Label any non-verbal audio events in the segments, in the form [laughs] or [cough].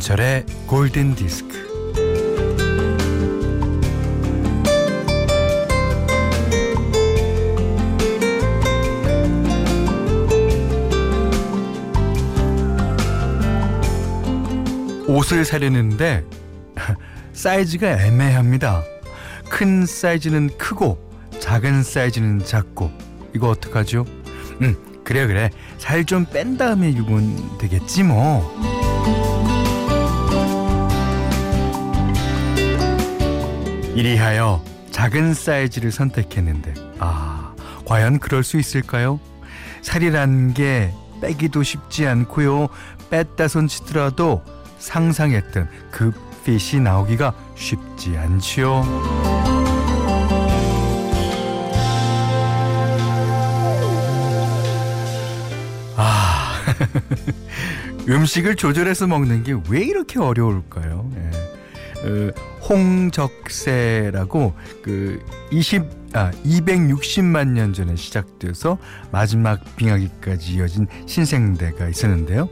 김현철의 골든 디스크. 옷을 사려는데 [laughs] 사이즈가 애매합니다. 큰 사이즈는 크고 작은 사이즈는 작고 이거 어떡하죠? 음 그래 그래 살 좀 뺀 다음에 입으면 되겠지 뭐. 이리하여 작은 사이즈를 선택했는데 아 과연 그럴 수 있을까요? 살이란 게 빼기도 쉽지 않고요. 뺐다 손치더라도 상상했던 그 핏이 나오기가 쉽지 않지요. 아, [laughs] 음식을 조절해서 먹는 게 왜 이렇게 어려울까요? 예. 어, 홍적세라고 그 20, 아, 260만 년 전에 시작돼서 마지막 빙하기까지 이어진 신생대가 있었는데요.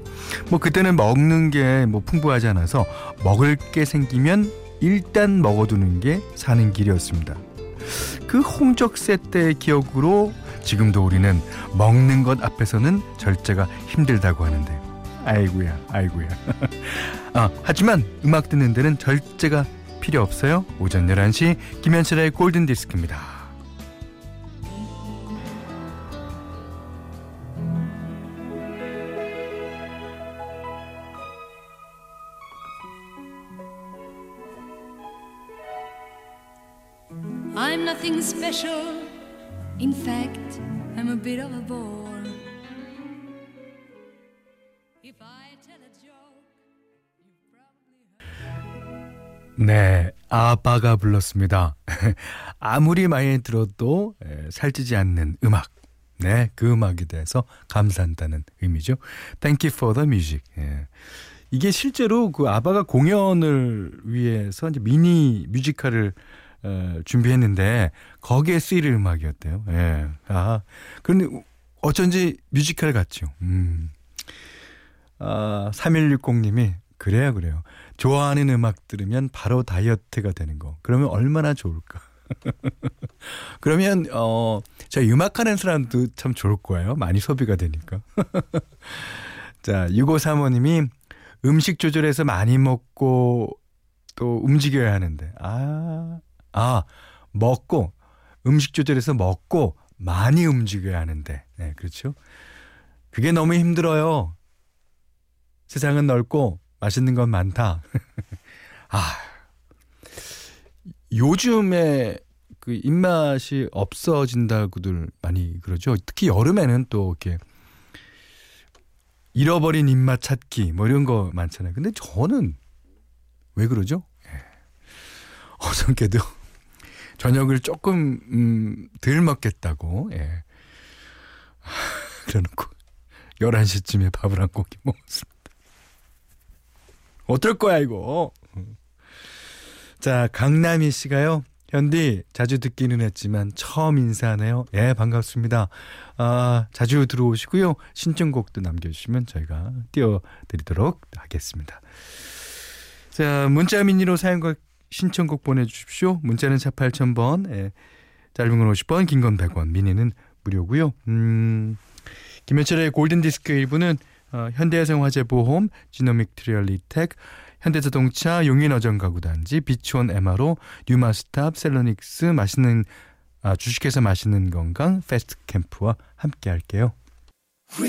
뭐 그때는 먹는 게 뭐 풍부하지 않아서 먹을 게 생기면 일단 먹어두는 게 사는 길이었습니다. 그 홍적세 때의 기억으로 지금도 우리는 먹는 것 앞에서는 절제가 힘들다고 하는데 아이구야 아이구야 [laughs] 아, 하지만 음악 듣는 데는 절제가 필요 없어요 오전 11시 김현철의 골든 디스크입니다 I'm nothing special. In fact, I'm a bit of a bore. 네, 아바가 불렀습니다. [laughs] 아무리 많이 들어도 살찌지 않는 음악. 네, 그 음악에 대해서 감사한다는 의미죠. Thank you for the music. 예. 이게 실제로 그 아바가 공연을 위해서 이제 미니 뮤지컬을 어, 준비했는데 거기에 쓰일 음악이었대요. 예. 아, 그런데 어쩐지 뮤지컬 같죠. 음. 아, 3160님이 그래요, 그래요. 좋아하는 음악 들으면 바로 다이어트가 되는 거. 그러면 얼마나 좋을까? [laughs] 그러면 어, 저 음악하는 사람도 참 좋을 거예요. 많이 소비가 되니까. [laughs] 자, 6535님이 음식 조절해서 많이 먹고 또 움직여야 하는데. 아, 아, 먹고 음식 조절해서 먹고 많이 움직여야 하는데. 네, 그렇죠? 그게 너무 힘들어요. 세상은 넓고 맛있는 건 많다. [laughs] 아. 요즘에 그 입맛이 없어진다고들 많이 그러죠. 특히 여름에는 또 이렇게 잃어버린 입맛 찾기 뭐 이런 거 많잖아요. 근데 저는 왜 그러죠? 예. [laughs] 어저께도 [laughs] 저녁을 조금 음, 덜 먹겠다고 예. 그래놓고 11시쯤에 밥을 한 고기 먹었습니다. 어떨 거야 이거. 자 강남희 씨가요. 현디 자주 듣기는 했지만 처음 인사하네요. 예 반갑습니다. 아 자주 들어오시고요. 신청곡도 남겨주시면 저희가 띄워드리도록 하겠습니다. 자 문자 미니로 사연과 신청곡 보내주십시오. 문자는 4 8000번, 예. 짧은 건 50원, 긴 건 100원, 미니는 무료고요. 음, 김현철의 골든디스크 1부는 어, 현대해상화재보험, 지노믹트리 얼리텍, 현대자동차, 용인어정가구단지, 비추온 MRO, 유마스탑, 셀로닉스, 맛있는 아, 주식회사 맛있는 건강, 패스트캠프와 함께 할게요. 오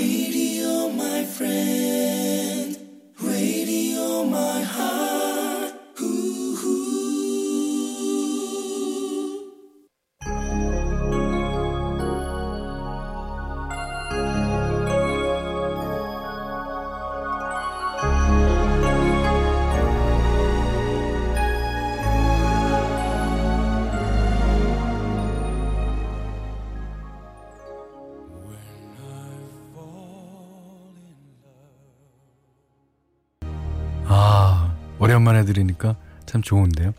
들으니까 참 좋은데요.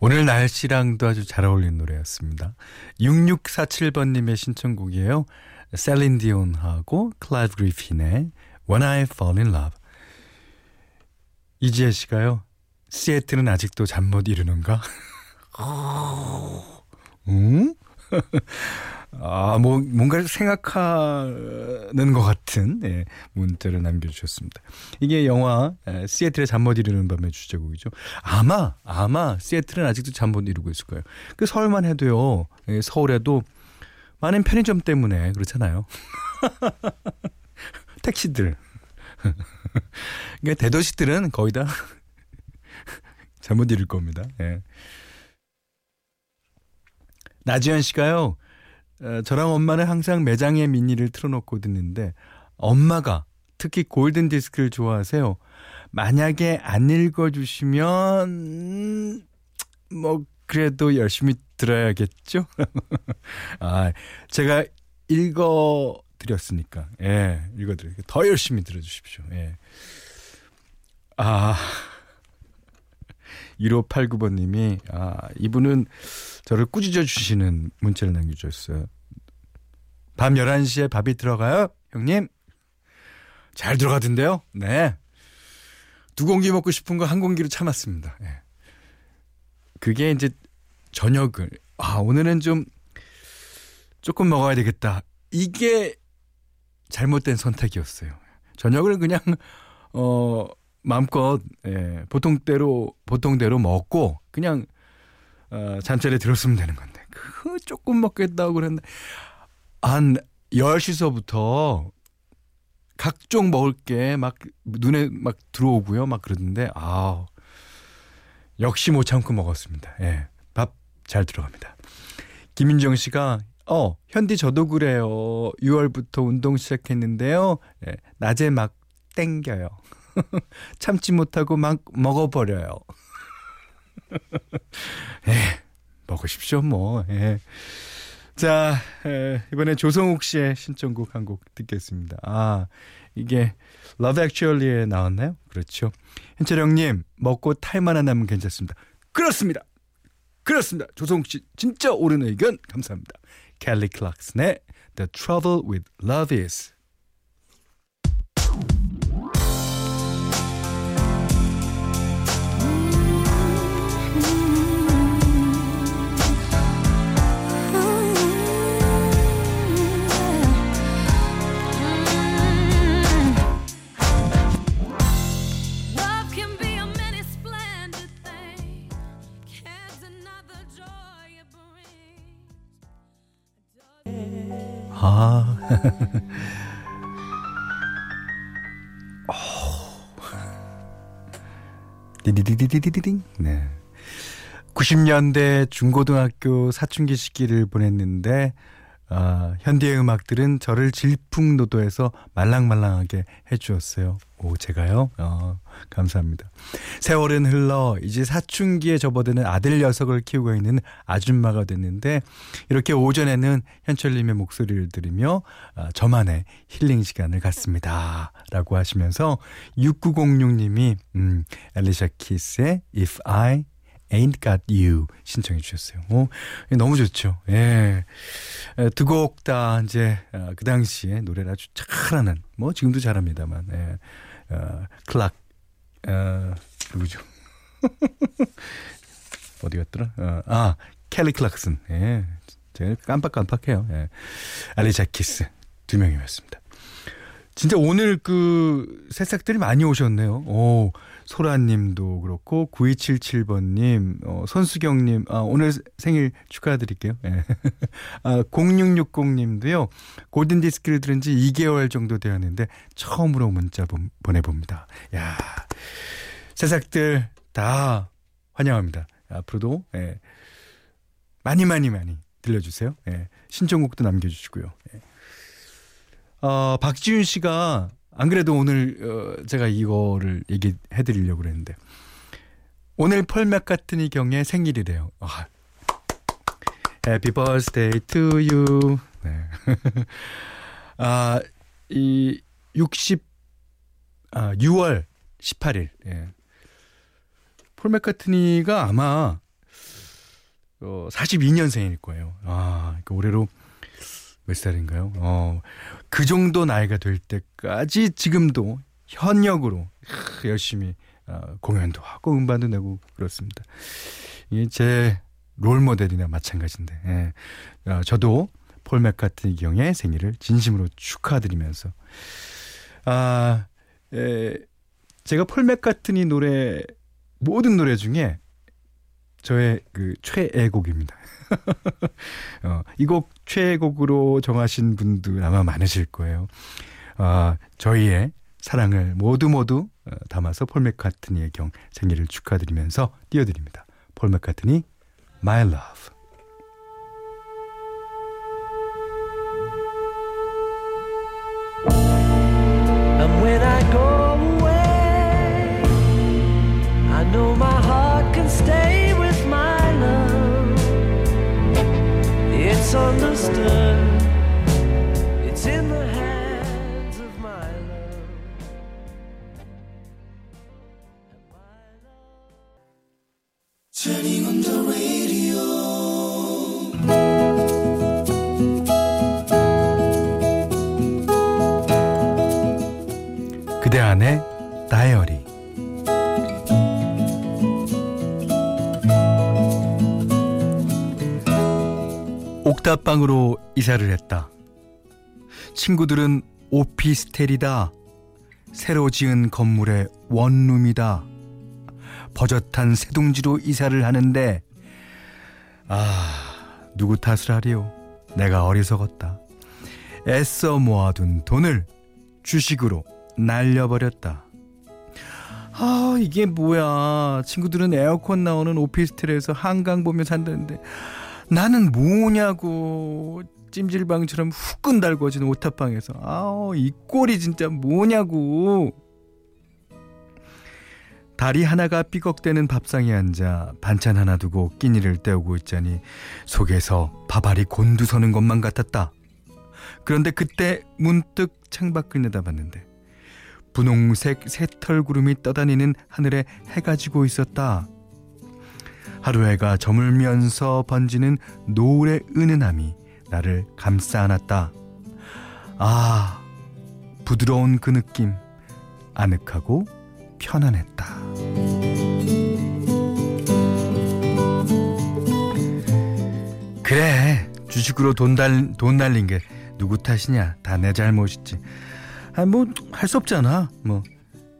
오늘 날씨랑도 아주 잘 어울리는 노래였습니다. 6647번님의 신청곡이에요. 셀린 디온하고 클라이브 그리핀의 When I Fall in Love. 이지혜 씨가요. 시애틀은 아직도 잠 못 이루는가? [laughs] 응? [laughs] 아, 뭐, 뭔가를 생각하는 것 같은, 예, 문자를 남겨주셨습니다. 이게 영화, 예, 시애틀의 잠 못 이루는 밤의 주제곡이죠. 아마, 아마, 시애틀은 아직도 잠 못 이루고 있을 거예요. 그 서울만 해도요, 예, 서울에도 많은 편의점 때문에 그렇잖아요. [laughs] 택시들. [laughs] 그러니까 대도시들은 거의 다 [laughs] 잘못 이룰 겁니다. 예. 나지현 씨가요. 어, 저랑 엄마는 항상 매장에 미니를 틀어놓고 듣는데 엄마가 특히 골든 디스크를 좋아하세요. 만약에 안 읽어주시면 뭐 그래도 열심히 들어야겠죠. [laughs] 아 제가 읽어 드렸으니까 예 읽어드릴게요. 더 열심히 들어주십시오. 예. 아 1589번님이 아 이분은 저를 꾸짖어 주시는 문자를 남겨주셨어요. 밤 11시에 밥이 들어가요? 형님? 잘 들어가던데요? 네. 두 공기 먹고 싶은 거 한 공기로 참았습니다. 네. 그게 이제 저녁을, 아, 오늘은 좀 조금 먹어야 되겠다. 이게 잘못된 선택이었어요. 저녁을 그냥, 어, 마음껏, 예, 보통대로, 보통대로 먹고, 그냥 어, 잠자리에 들었으면 되는 건데 그 조금 먹겠다고 그랬는데 한 10시서부터 각종 먹을 게 막 눈에 막 들어오고요. 막 그러는데 아 역시 못 참고 먹었습니다. 예. 밥 잘 들어갑니다. 김인정 씨가 어, 현디 저도 그래요. 6월부터 운동 시작했는데요. 예, 낮에 막 땡겨요. [laughs] 참지 못하고 막 먹어버려요. [laughs] 예, 먹으십시오, 뭐. 예. 자, 에, 이번에 조성욱 씨의 신청곡 한 곡 듣겠습니다. 아, 이게 Love Actually에 나왔나요? 그렇죠. 현철형님, 먹고 탈만 하면 괜찮습니다. 그렇습니다. 그렇습니다. 조성욱 씨, 진짜 옳은 의견 감사합니다. 캘리 클락슨의 The Trouble with Love Is. 디디디디디디딩. 네. 90년대 중고등학교 사춘기 시기를 보냈는데 아, 현대의 음악들은 저를 질풍노도에서 말랑말랑하게 해주었어요. 오, 제가요? 어, 감사합니다. 세월은 흘러 이제 사춘기에 접어드는 아들 녀석을 키우고 있는 아줌마가 됐는데 이렇게 오전에는 현철님의 목소리를 들으며 아, 저만의 힐링 시간을 갖습니다. 라고 하시면서 6906님이 음, 엘리샤 키스의 If I Ain't Got You 신청해 주셨어요. 오, 너무 좋죠. 예. 두 곡 다 이제 어, 그 당시에 노래를 아주 잘하는 뭐 지금도 잘합니다만 예. 어, 클락 어, 누구죠? [laughs] 어디 갔더라? 어, 아 켈리 클락슨. 예. 제가 깜빡깜빡해요. 예. 알리샤 키스 두 명이었습니다. 진짜 오늘 그 새싹들이 많이 오셨네요. 오, 소라님도 그렇고 9277번님, 어, 손수경님, 아, 오늘 생일 축하드릴게요. 예. [laughs] 아, 0660님도요. 골든 디스크를 들은 지 2개월 정도 되었는데 처음으로 문자 보, 보내봅니다. 야, 새싹들 다 환영합니다. 앞으로도 예. 많이 많이 많이 들려주세요. 예. 신청곡도 남겨주시고요. 예. 어, 박지윤 씨가 안 그래도 오늘 어, 제가 이거를 얘기해 드리려고 그랬는데 오늘 폴 맥카트니 경의 생일이래요. 아. Happy birthday to you. 네. [laughs] 아, 이 60, 아, 6월 18일. 예. 폴 맥카트니가 아마 어, 42년생일 거예요. 아, 그 올해로 몇 살인가요? 어, 그 정도 나이가 될 때까지 지금도 현역으로 열심히 어, 공연도 하고 음반도 내고 그렇습니다. 이게 제 롤모델이나 마찬가지인데 예. 어, 저도 폴 맥카트니 경의 생일을 진심으로 축하드리면서 아 예, 제가 폴 맥카트니 노래 모든 노래 중에 저의 그 최애곡입니다. [laughs] 어, 이곡 최애곡으로 정하신 분들 아마 많으실 거예요. 어, 저희의 사랑을 모두 모두 어, 담아서 폴 맥카트니의 경 생일을 축하드리면서 띄워드립니다. 폴 맥카트니 My Love. misunderstood. 옥탑방으로 이사를 했다. 친구들은 오피스텔이다. 새로 지은 건물의 원룸이다. 버젓한 새둥지로 이사를 하는데 아 누구 탓을 하리요 내가 어리석었다 애써 모아둔 돈을 주식으로 날려버렸다. 아, 이게 뭐야. 친구들은 에어컨 나오는 오피스텔에서 한강 보며 산다는데 나는 뭐냐고. 찜질방처럼 후끈 달궈진 오타방에서 아, 이 꼴이 진짜 뭐냐고. 다리 하나가 삐걱대는 밥상에 앉아 반찬 하나 두고 끼니를 때우고 있자니 속에서 밥알이 곤두서는 것만 같았다. 그런데 그때 문득 창밖을 내다봤는데 분홍색 새털 구름이 떠다니는 하늘에 해가 지고 있었다. 하루해가 저물면서 번지는 노을의 은은함이 나를 감싸 안았다. 아, 부드러운 그 느낌, 아늑하고 편안했다. 그래, 주식으로 돈, 달, 돈 날린 게 누구 탓이냐? 다 내 잘못이지. 아, 뭐, 할 수 없잖아. 뭐.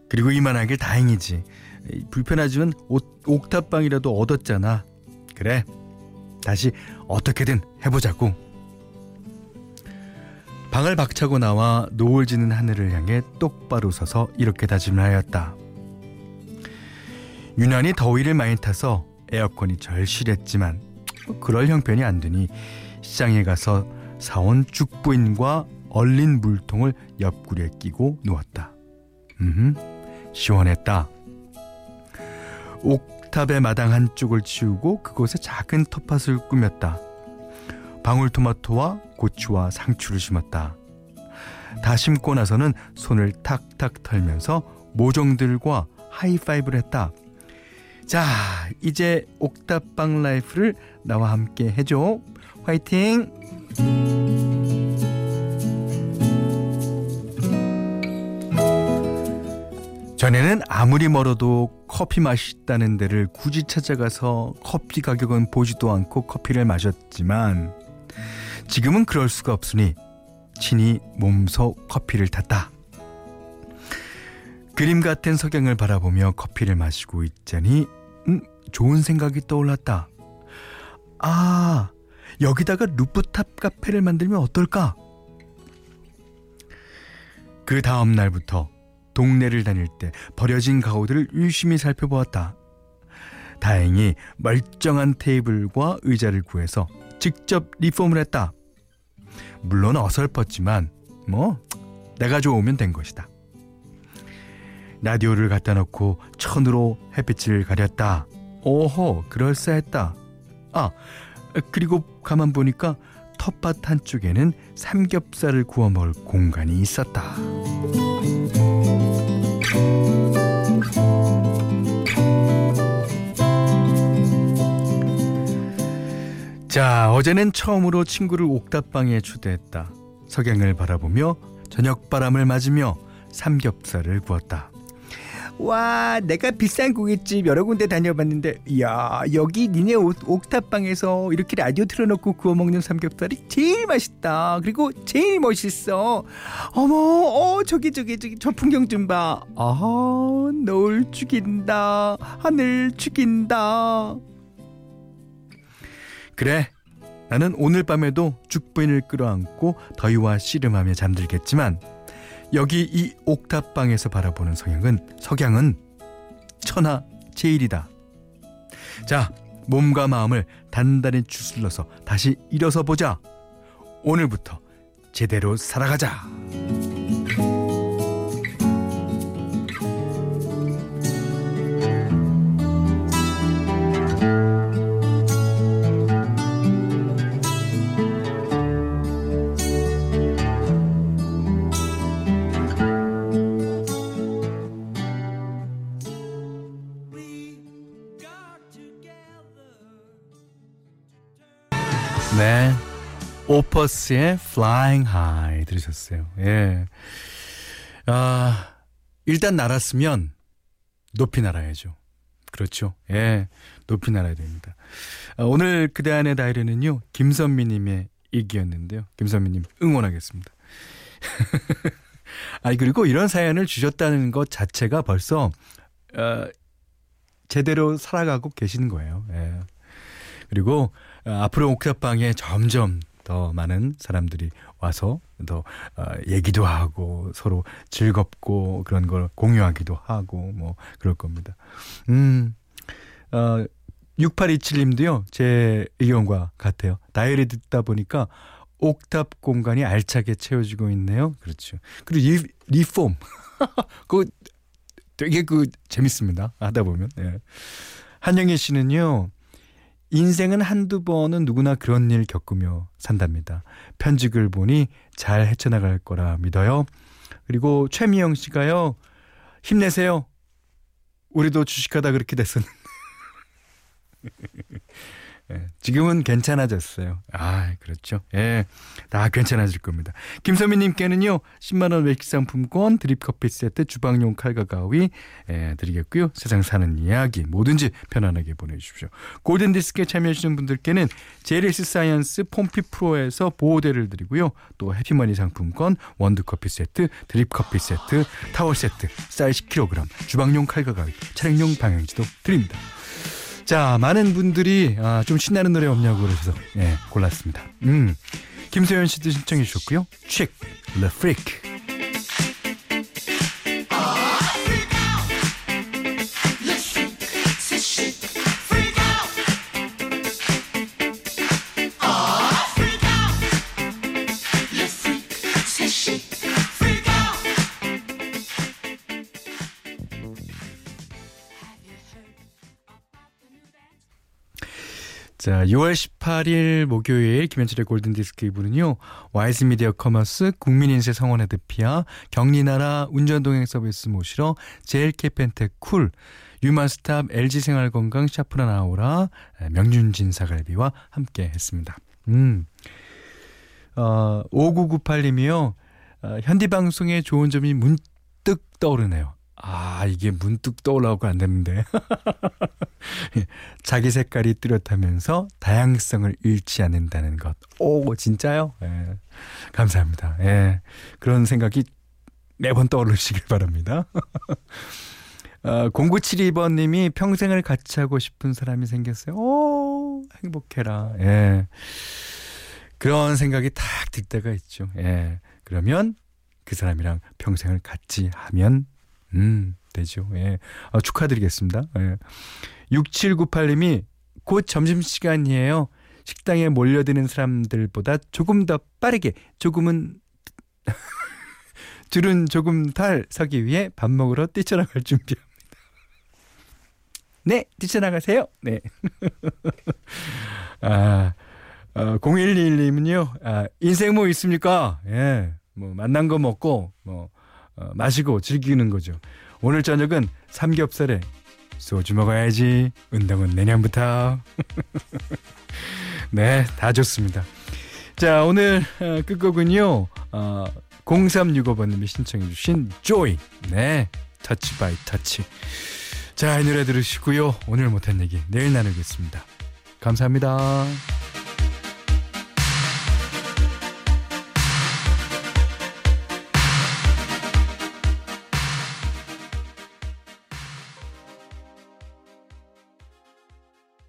그리고 이만하길 다행이지. 불편하지만 옥, 옥탑방이라도 얻었잖아. 그래. 다시 어떻게든 해보자고. 방을 박차고 나와 노을 지는 하늘을 향해 똑바로 서서 이렇게 다짐을 하였다. 유난히 더위를 많이 타서 에어컨이 절실했지만 그럴 형편이 안 되니 시장에 가서 사온 죽부인과 얼린 물통을 옆구리에 끼고 누웠다. 음, 시원했다. 옥탑의 마당 한쪽을 치우고 그곳에 작은 텃밭을 꾸몄다. 방울토마토와 고추와 상추를 심었다. 다 심고 나서는 손을 탁탁 털면서 모종들과 하이파이브를 했다. 자, 이제 옥탑방 라이프를 나와 함께 해줘. 화이팅! 전에는 아무리 멀어도 커피 맛있다는 데를 굳이 찾아가서 커피 가격은 보지도 않고 커피를 마셨지만 지금은 그럴 수가 없으니 친히 몸소 커피를 탔다. 그림 같은 석양을 바라보며 커피를 마시고 있자니 음, 좋은 생각이 떠올랐다. 아, 여기다가 루프탑 카페를 만들면 어떨까? 그 다음 날부터 동네를 다닐 때 버려진 가구들을 유심히 살펴보았다. 다행히 멀쩡한 테이블과 의자를 구해서 직접 리폼을 했다. 물론 어설펐지만 뭐 내가 좋으면 된 것이다. 라디오를 갖다 놓고 천으로 햇빛을 가렸다. 오호, 그럴싸했다. 아, 그리고 가만 보니까 텃밭 한쪽에는 삼겹살을 구워 먹을 공간이 있었다. 자, 어제는 처음으로 친구를 옥탑방에 초대했다. 석양을 바라보며 저녁 바람을 맞으며 삼겹살을 구웠다. 와 내가 비싼 고깃집 여러 군데 다녀봤는데 이야 여기 니네 옥, 옥탑방에서 이렇게 라디오 틀어놓고 구워 먹는 삼겹살이 제일 맛있다. 그리고 제일 멋있어. 어머 어 저기 저기 저기 저 풍경 좀 봐. 아 노을 죽인다. 하늘 죽인다 그래 나는 오늘 밤에도 죽부인을 끌어안고 더위와 씨름하며 잠들겠지만 여기 이 옥탑방에서 바라보는 성향은 석양은 천하 제일이다. 자, 몸과 마음을 단단히 추슬러서 다시 일어서 보자. 오늘부터 제대로 살아가자. 오퍼스의 Flying High 들으셨어요. 예. 아, 일단 날았으면 높이 날아야죠. 그렇죠. 예. 높이 날아야 됩니다. 아, 오늘 그대 안의 다이리는요, 김선미님의 얘기였는데요. 김선미님 응원하겠습니다. [laughs] 아니, 그리고 이런 사연을 주셨다는 것 자체가 벌써, 어, 제대로 살아가고 계시는 거예요. 예. 그리고 어, 앞으로 옥탑방에 점점 더 많은 사람들이 와서 더 어, 얘기도 하고 서로 즐겁고 그런 걸 공유하기도 하고 뭐 그럴 겁니다. 음, 어, 6827님도요, 제 의견과 같아요. 다이어리 듣다 보니까 옥탑 공간이 알차게 채워지고 있네요. 그렇죠. 그리고 리, 리폼. [laughs] 그거 되게 그 재밌습니다. 하다 보면. 예. 한영애 씨는요, 인생은 한두 번은 누구나 그런 일 겪으며 산답니다. 편집을 보니 잘 헤쳐나갈 거라 믿어요. 그리고 최미영 씨가요. 힘내세요. 우리도 주식하다 그렇게 됐었는데. [laughs] 예, 지금은 괜찮아졌어요. 아, 그렇죠. 예, 다 괜찮아질 겁니다. 김서민님께는요, 10만원 외식 상품권, 드립커피 세트, 주방용 칼과 가위, 예, 드리겠고요. 세상 사는 이야기, 뭐든지 편안하게 보내주십시오. 골든디스크에 참여해주신 분들께는 제일헬스사이언스 폼피 프로에서 보호대를 드리고요. 또 해피머니 상품권, 원두커피 세트, 드립커피 세트, 타월 세트, 쌀 10kg, 주방용 칼과 가위, 차량용 방향제도 드립니다. 자, 많은 분들이 아, 좀 신나는 노래 없냐고 그러셔서 예, 골랐습니다. 음. 김소연 씨도 신청해 주셨고요. Chic, The Freak. 자, 6월 18일 목요일 김현철의 골든디스크 2부는요. 와이즈 미디어 커머스, 국민인쇄 성원애드피아, 경리나라, 운전동행 서비스 모시러, 제일 케펜텍 쿨, 유마스탑, LG생활건강, 샤프란 아우라, 명륜진사갈비와 함께 했습니다. 음. 어, 5998님이요. 어, 현디방송의 좋은 점이 문득 떠오르네요. 아, 이게 문득 떠올라오고 안 되는데. [laughs] 자기 색깔이 뚜렷하면서 다양성을 잃지 않는다는 것. 오, 진짜요? 예. 감사합니다. 예. 그런 생각이 매번 떠오르시길 바랍니다. [laughs] 어, 0972번님이 평생을 같이 하고 싶은 사람이 생겼어요. 오, 행복해라. 예. 그런 생각이 탁들 때가 있죠. 예. 그러면 그 사람이랑 평생을 같이 하면 음, 되죠. 예. 어, 축하드리겠습니다. 예. 6798님이 곧 점심시간이에요. 식당에 몰려드는 사람들보다 조금 더 빠르게, 조금은, [laughs] 줄은 조금 달 서기 위해 밥 먹으러 뛰쳐나갈 준비합니다. 네, 뛰쳐나가세요. 네. [laughs] 아, 어, 0121님은요, 아, 인생 뭐 있습니까? 예, 뭐, 만난 거 먹고, 뭐, 어, 마시고 즐기는 거죠. 오늘 저녁은 삼겹살에 소주 먹어야지. 운동은 내년부터. [laughs] 네, 다 좋습니다. 자, 오늘 어, 끝곡은요. 어, 0365번님이 신청해 주신 조이. 네, Touch by Touch. 자, 이 노래 들으시고요. 오늘 못한 얘기 내일 나누겠습니다. 감사합니다.